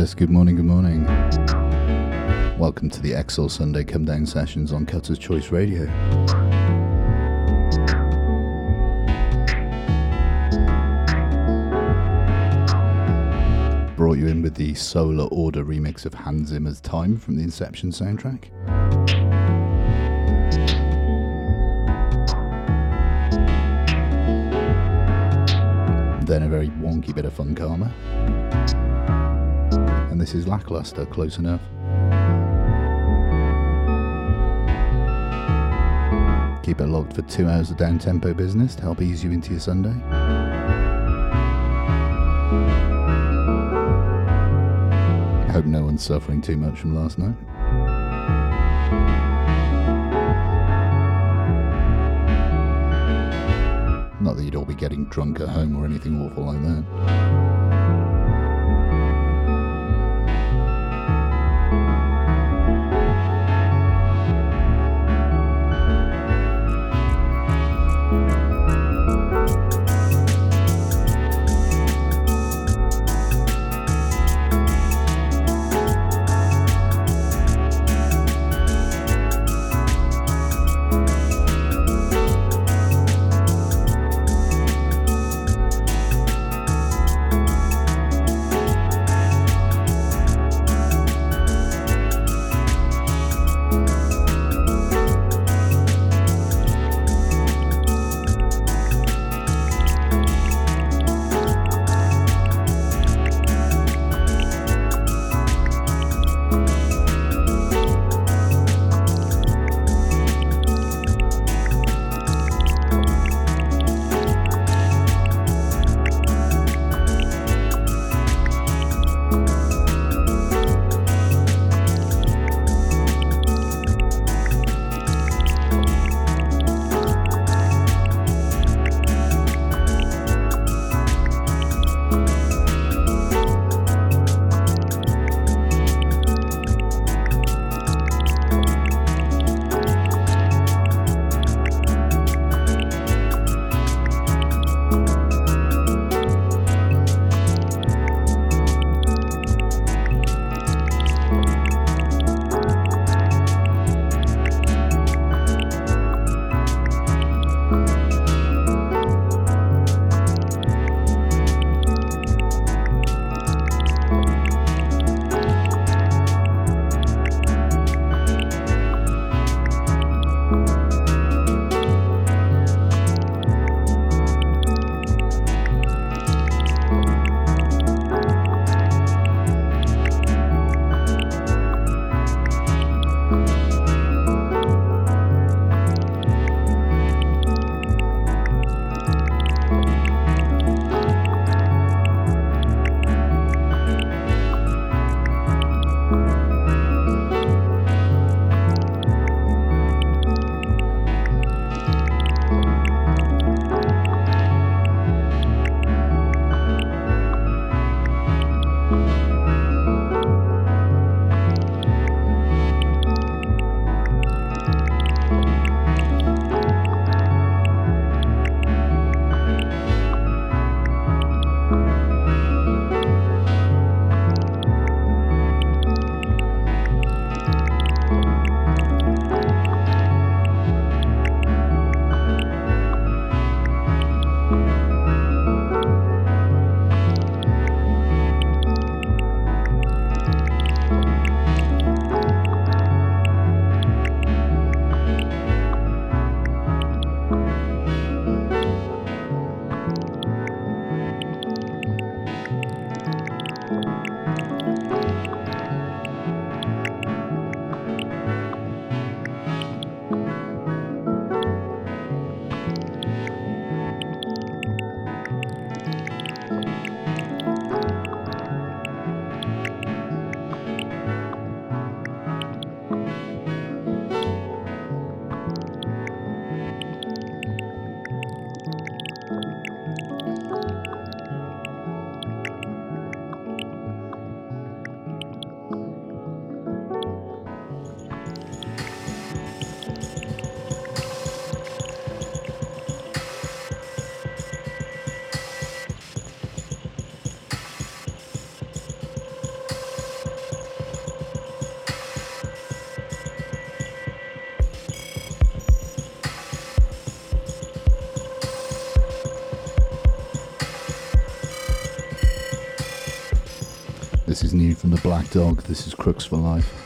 yes. Good morning, good morning. Welcome to the Exsil Sunday Come Down sessions on Cutter's Choice Radio. Brought you in with the Solar Order remix of Hans Zimmer's Time from the Inception soundtrack. Then a very wonky bit of Funkarma. This is lackluster, close enough. Keep it locked for two hours of down tempo business to help ease you into your Sunday. Hope no one's suffering too much from last night. Not that you'd all be getting drunk at home or anything awful like that. From the Black Dog. This is Crooks for Life.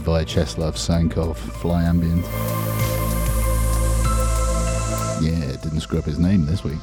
Tune by Vyacheslav Sankov, Fly Ambient. Yeah, didn't screw up his name this week.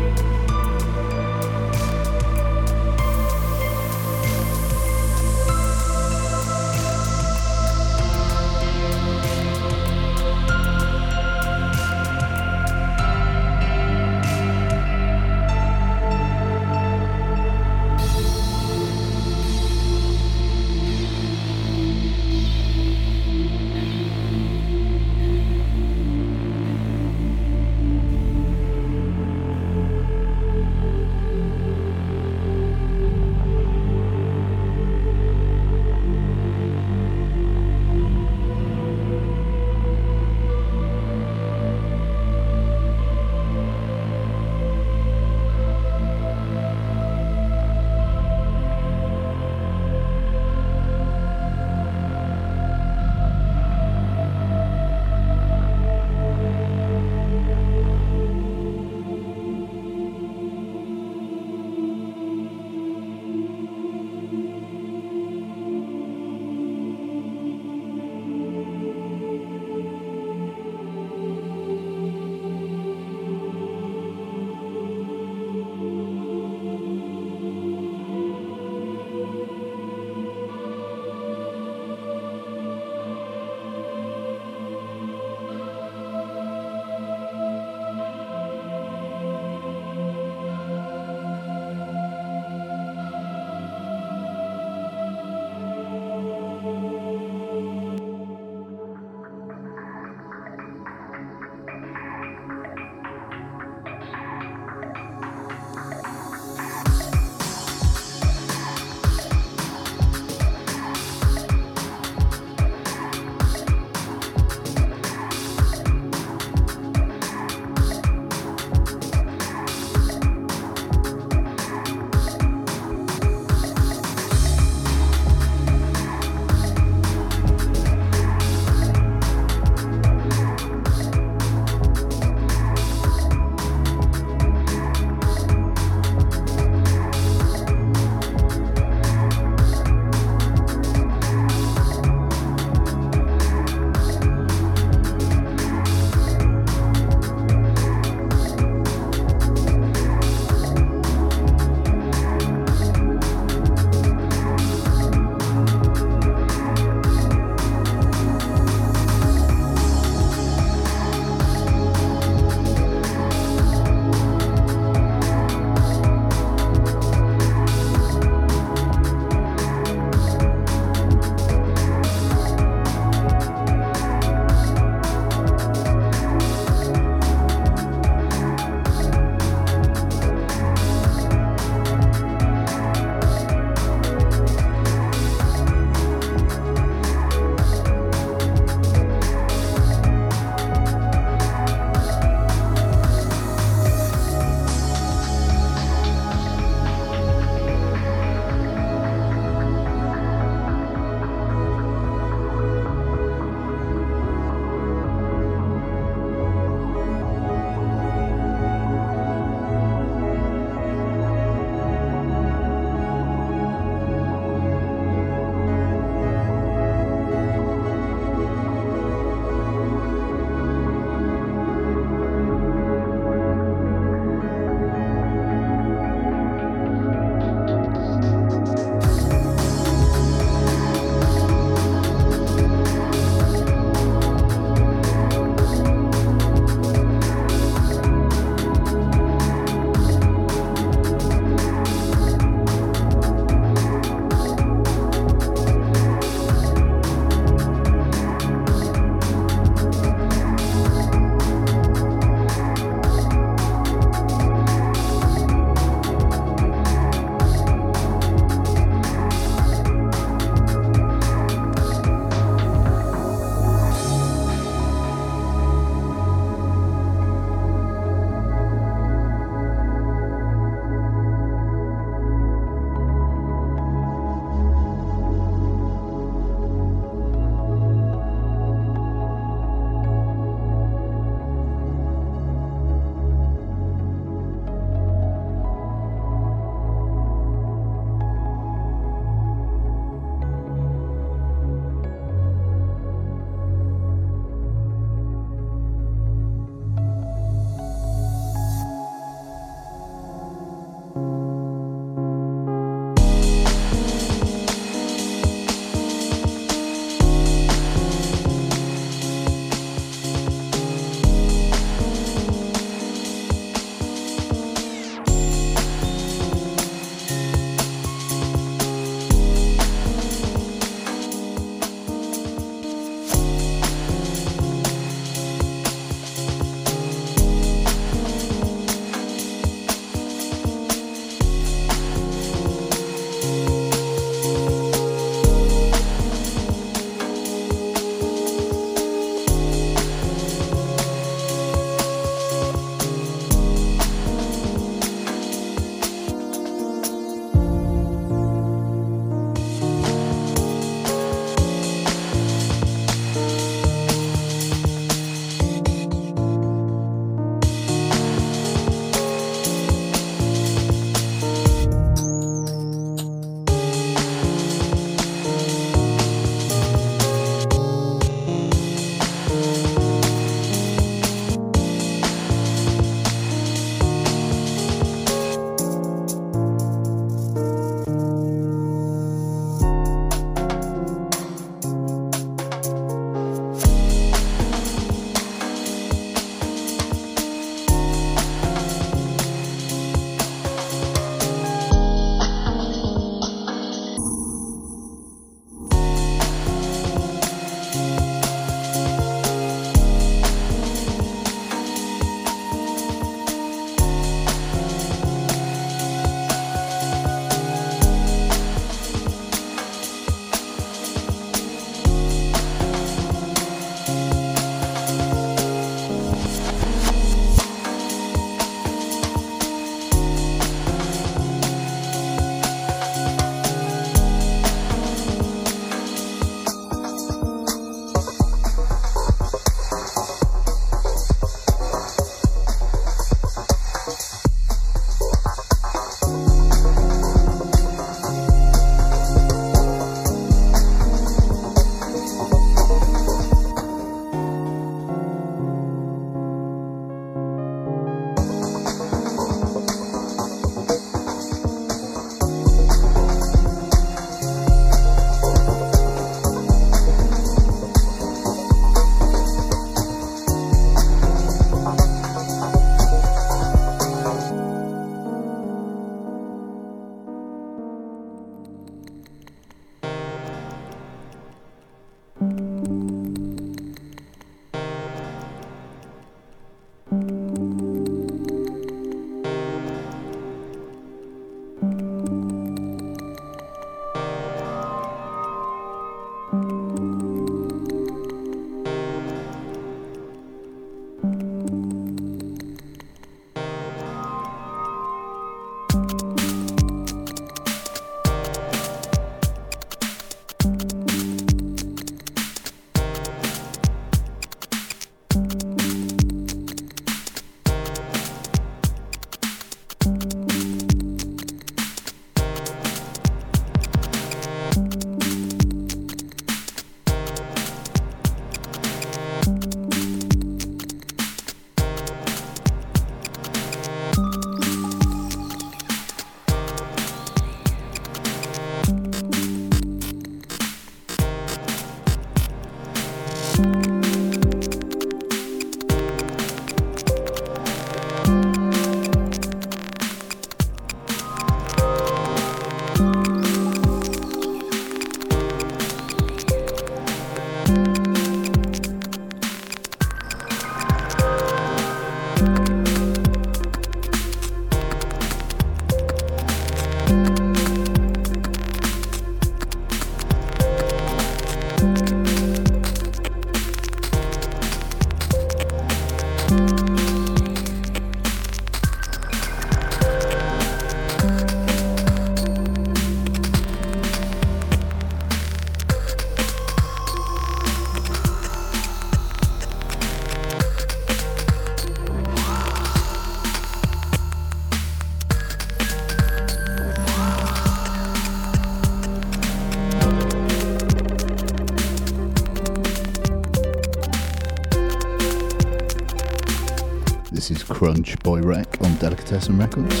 Crunch Boy Wreck on Delicatessen Records.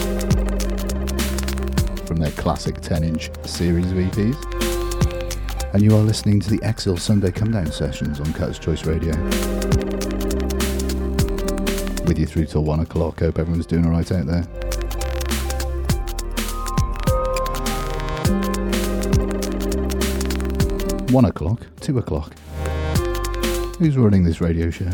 from their classic 10 inch series EPs. And you are listening to the Exsil Sunday Come Down sessions on Cutter's Choice Radio. With you through till 1 o'clock. Hope everyone's doing alright out there. One o'clock, two o'clock. Who's running this radio show?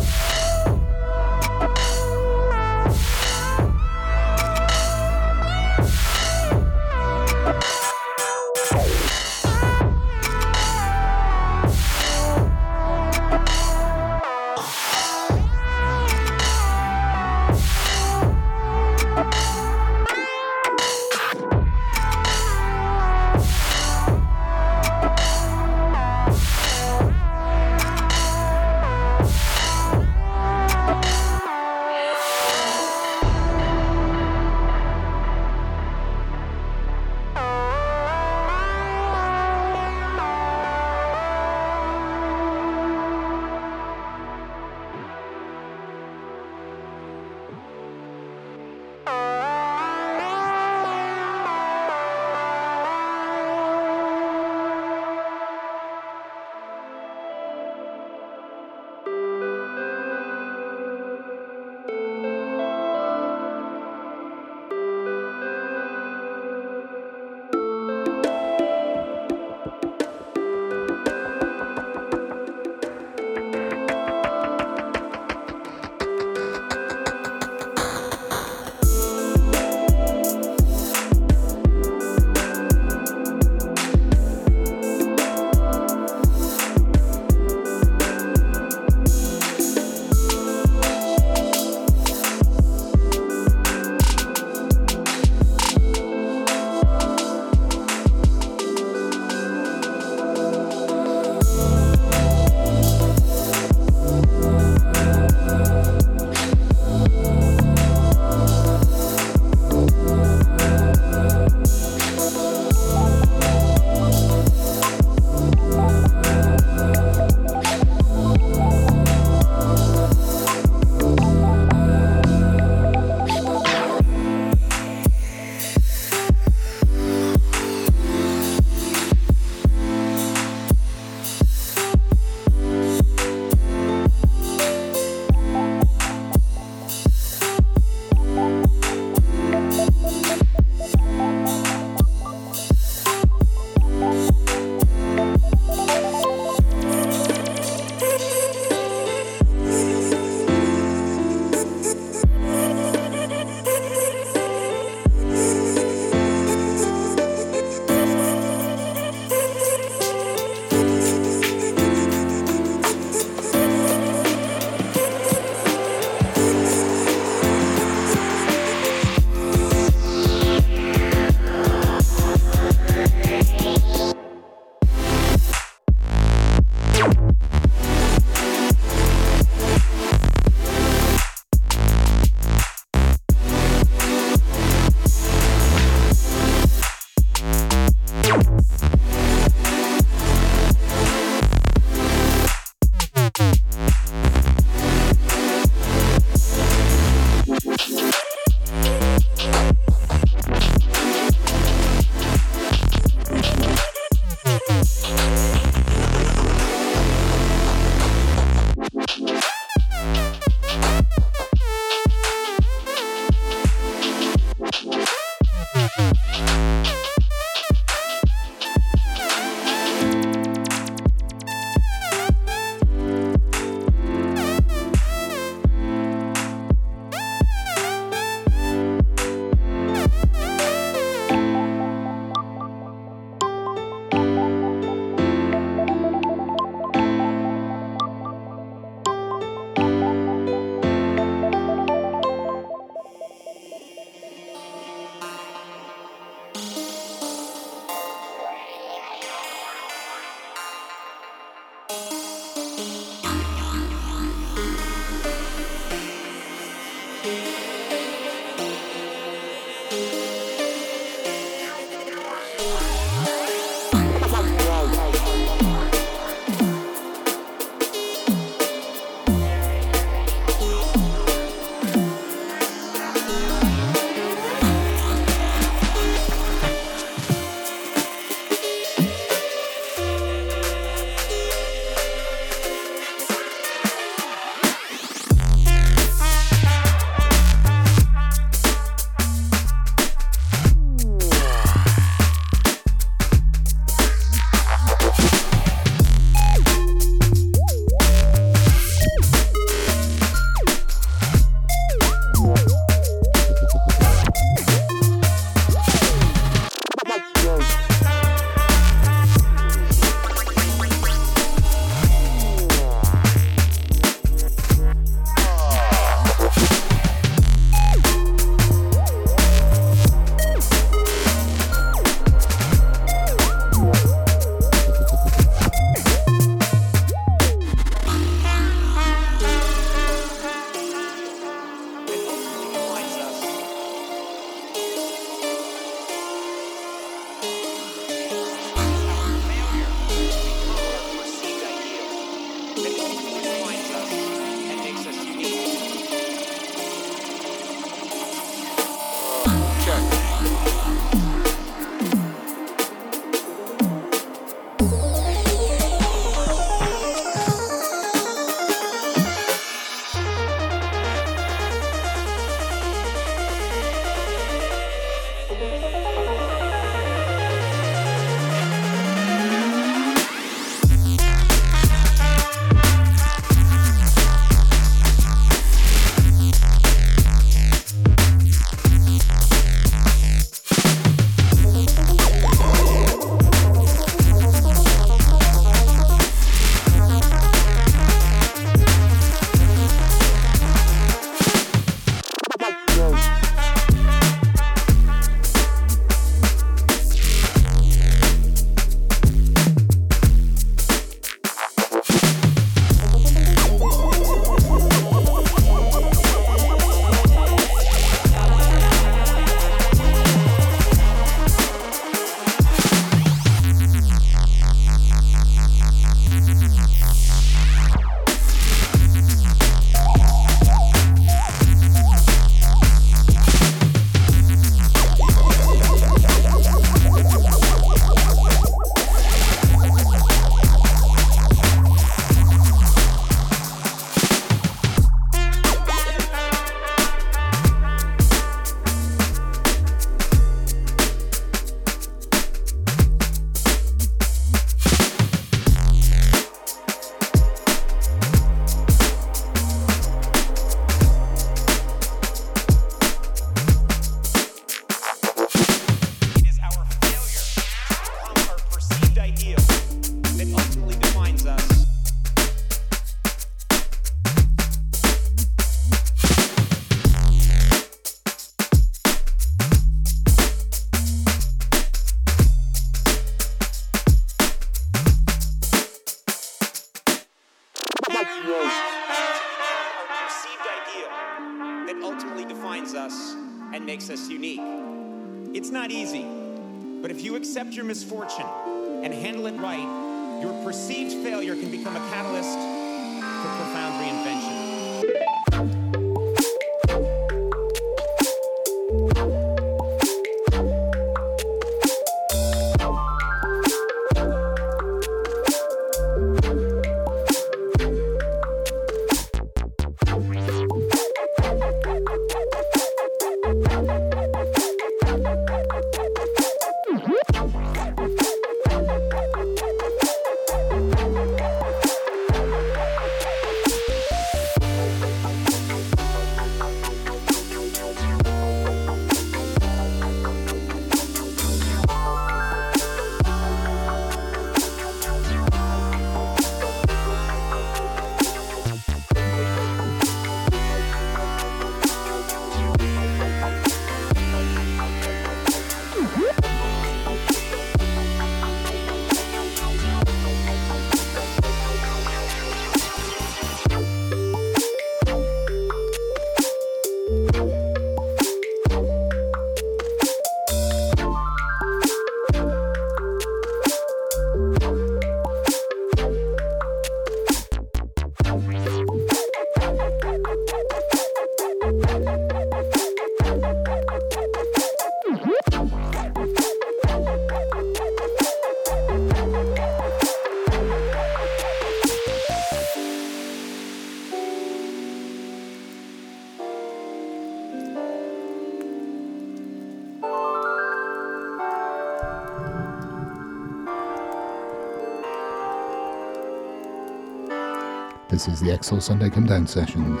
This is the Exsil Sunday Come Down sessions.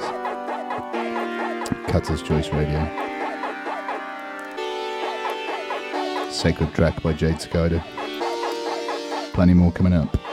Cutter's Choice Radio. Sacred Track by Jade Cicada. Plenty more coming up.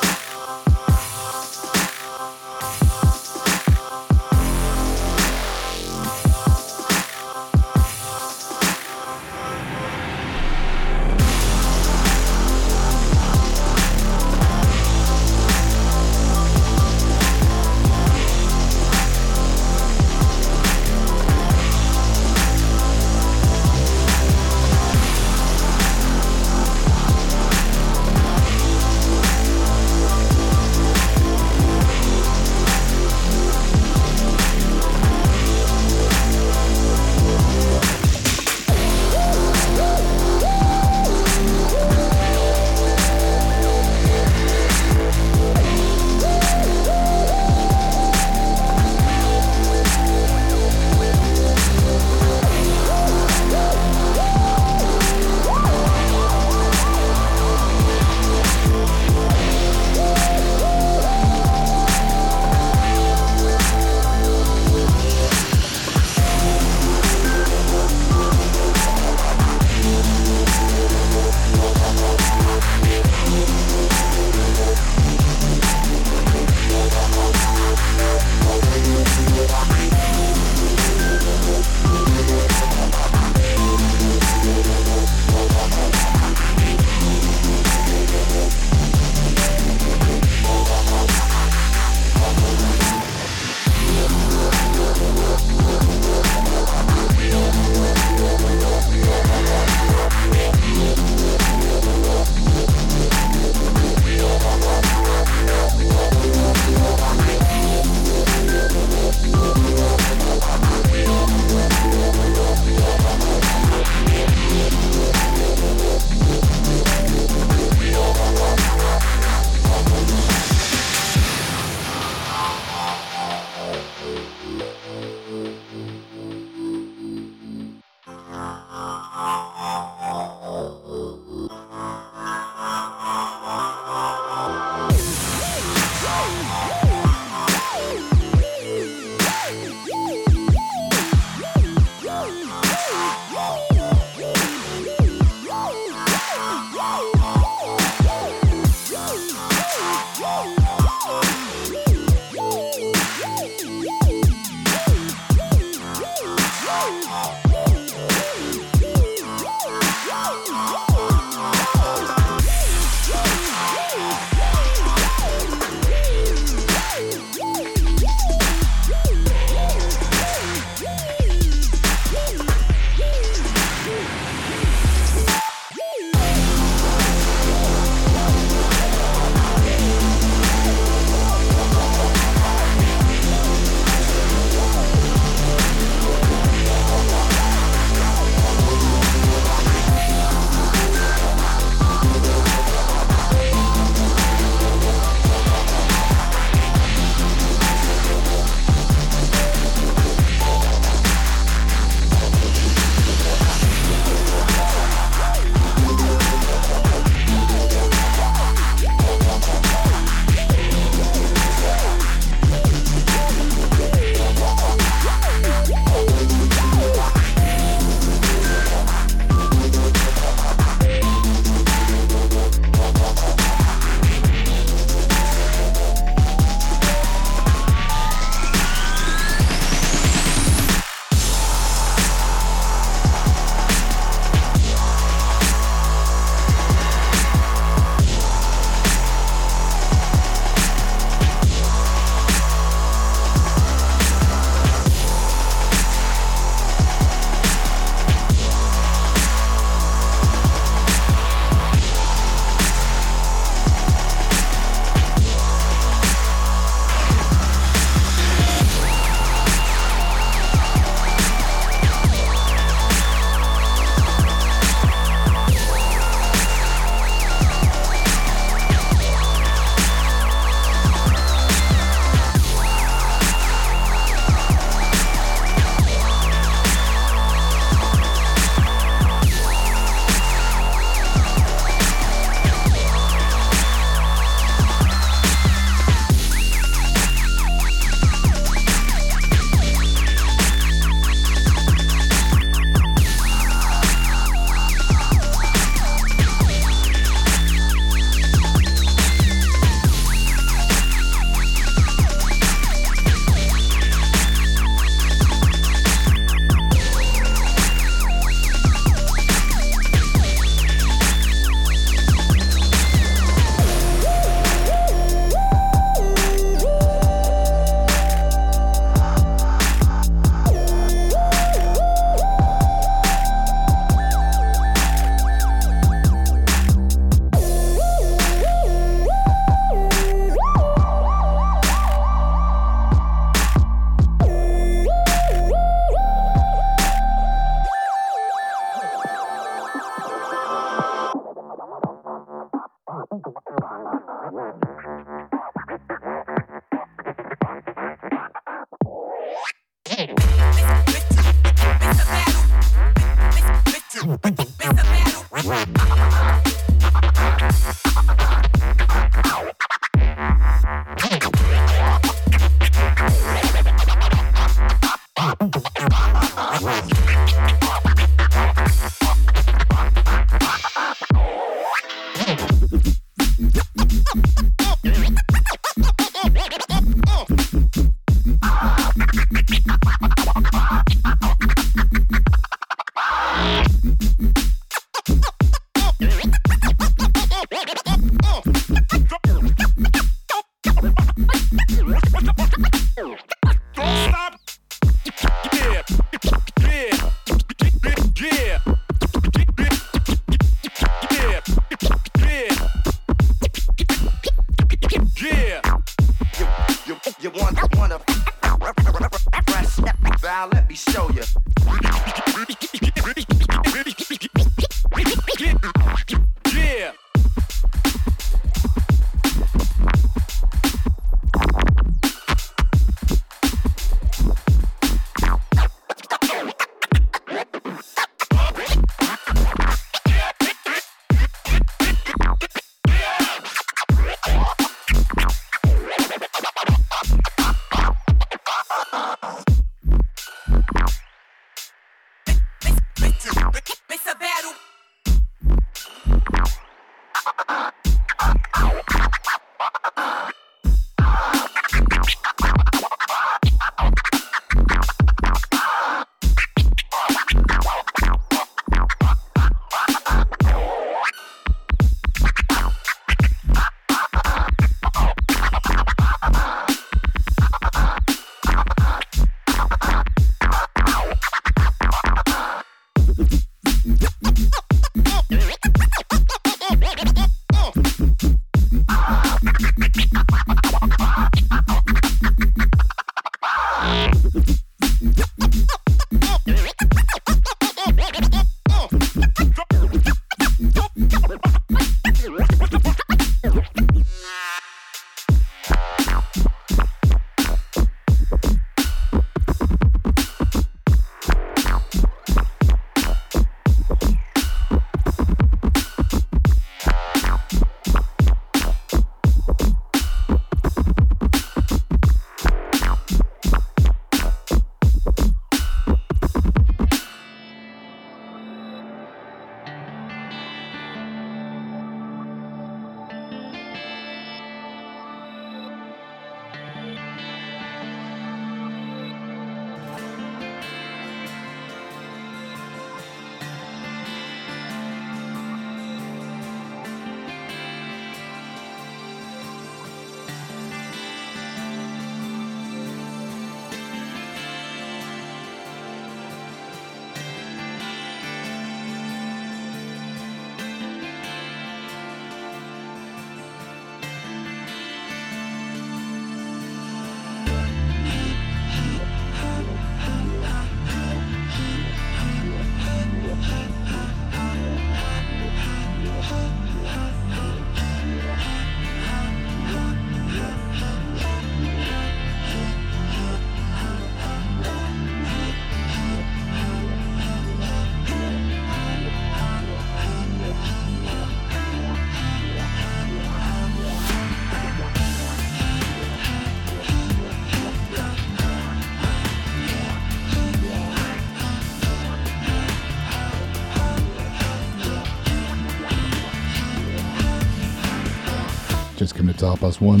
Past one.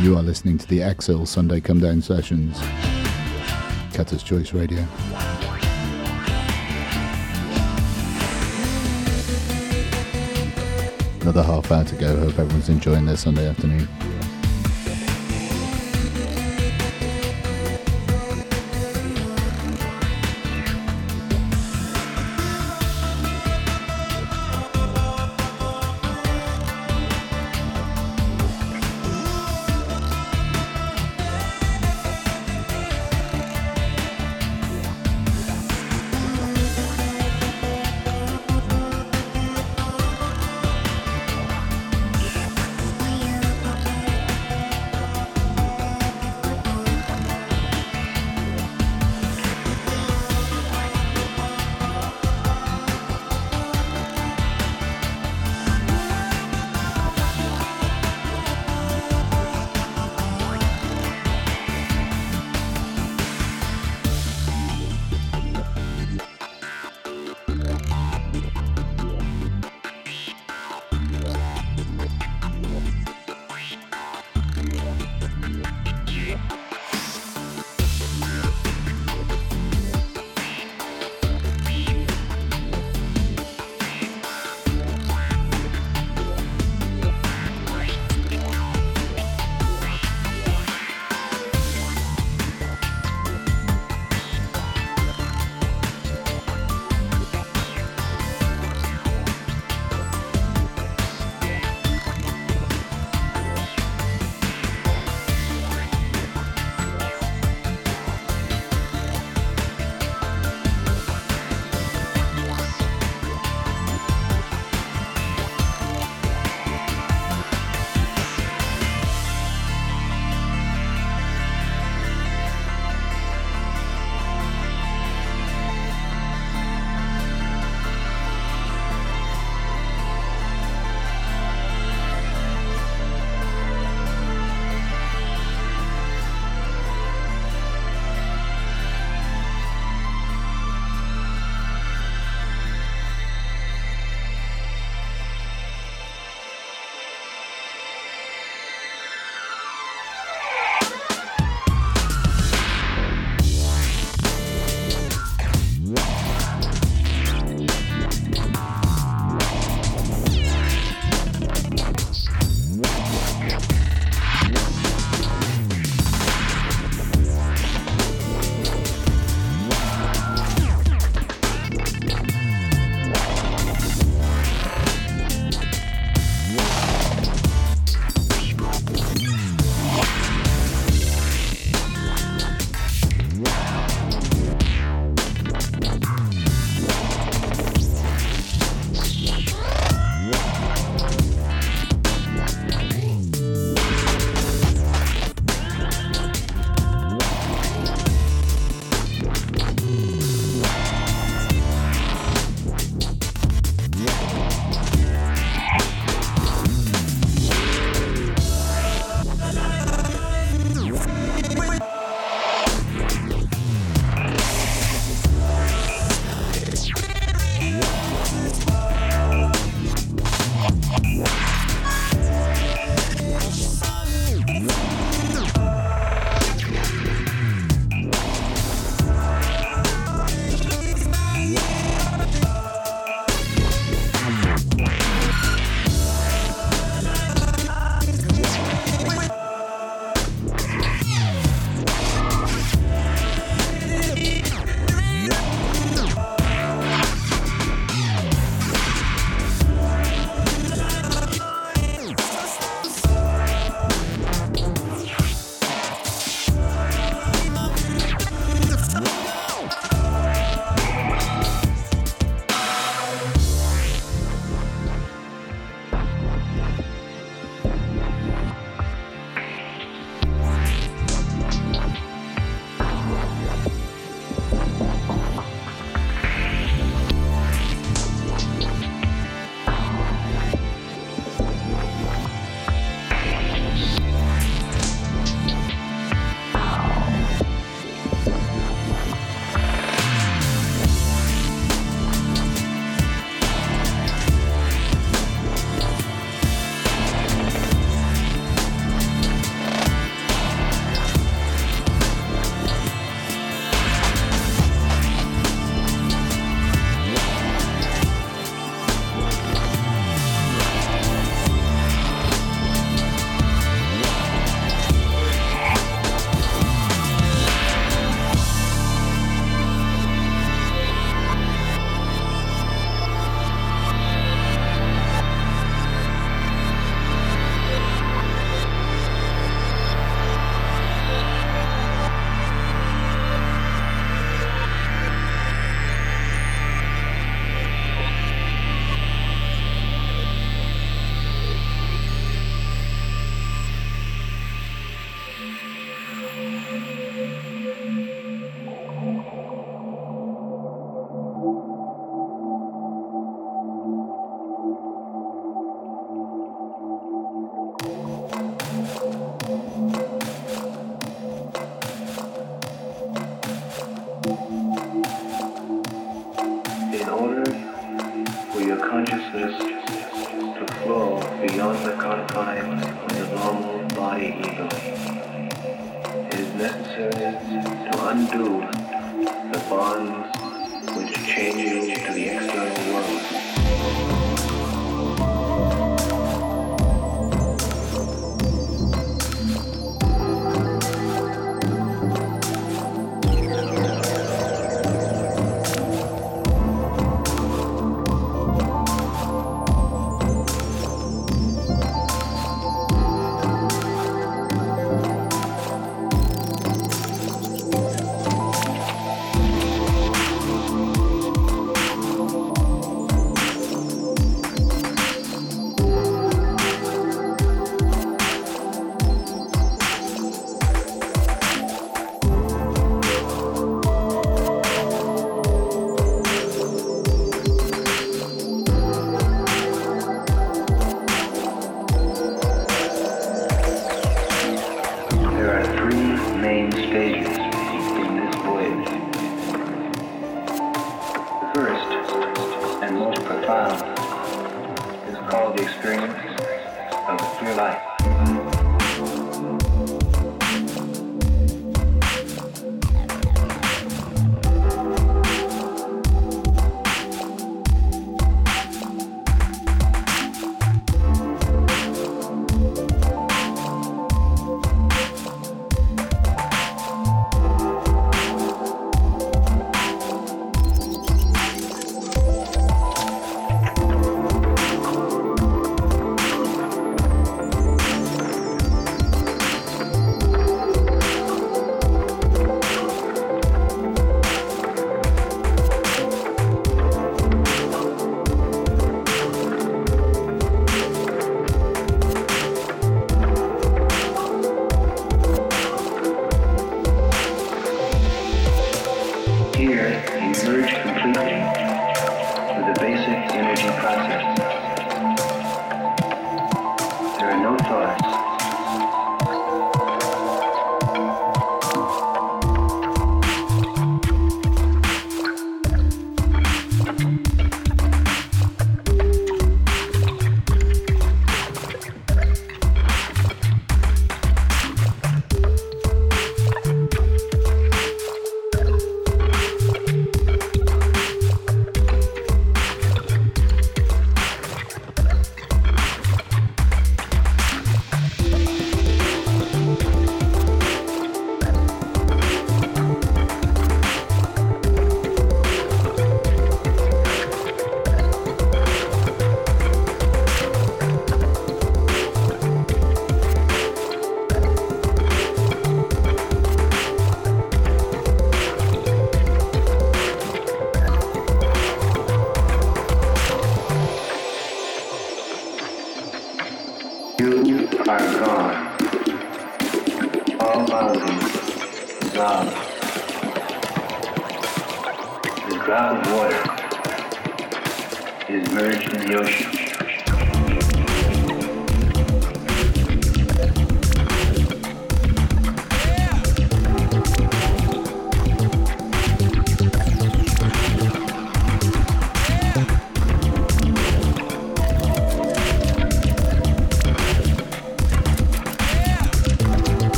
You are listening to the Exsil Sunday Come Down sessions. Cutter's Choice Radio. Another half hour to go. Hope everyone's enjoying their Sunday afternoon.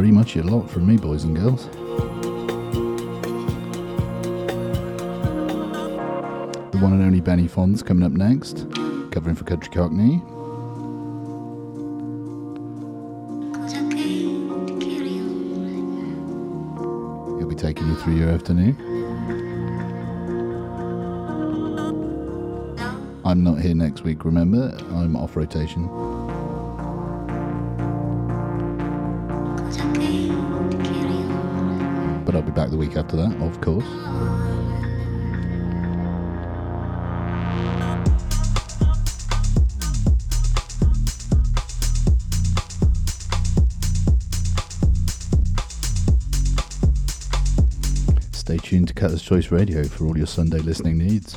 Pretty much your lot from me, boys and girls. The one and only Benny Fonds coming up next, covering for Country Cockney. He'll be taking you through your afternoon. I'm not here next week, remember? I'm off rotation. But I'll be back the week after that, of course. Stay tuned to Cutter's Choice Radio for all your Sunday listening needs.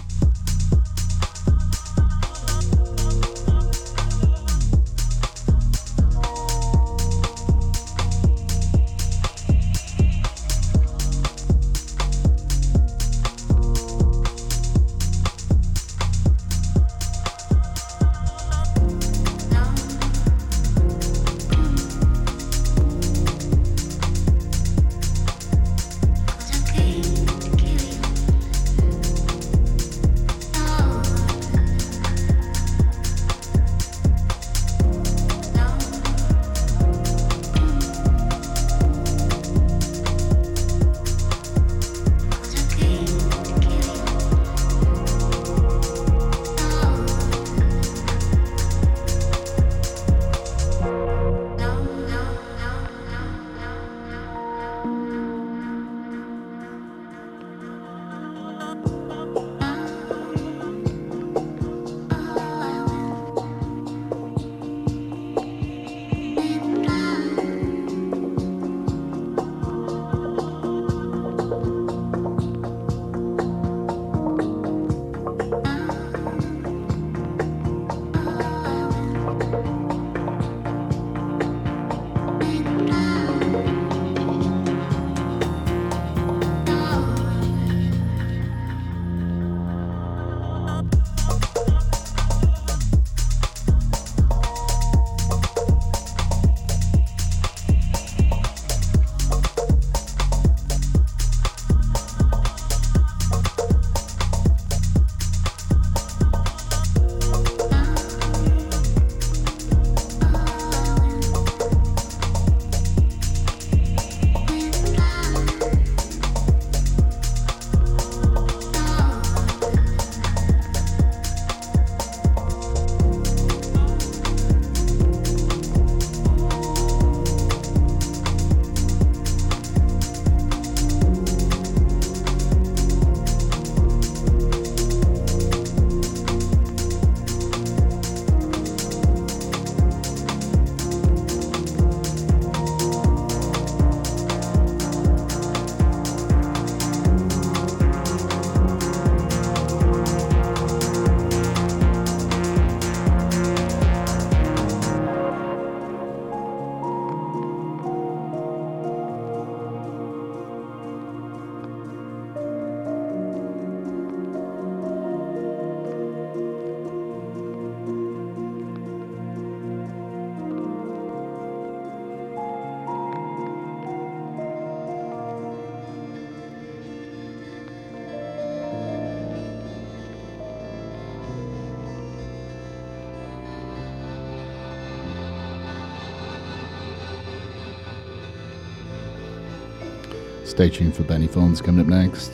Stay tuned for Benny Fonds coming up next.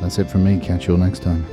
That's it from me. Catch you all next time.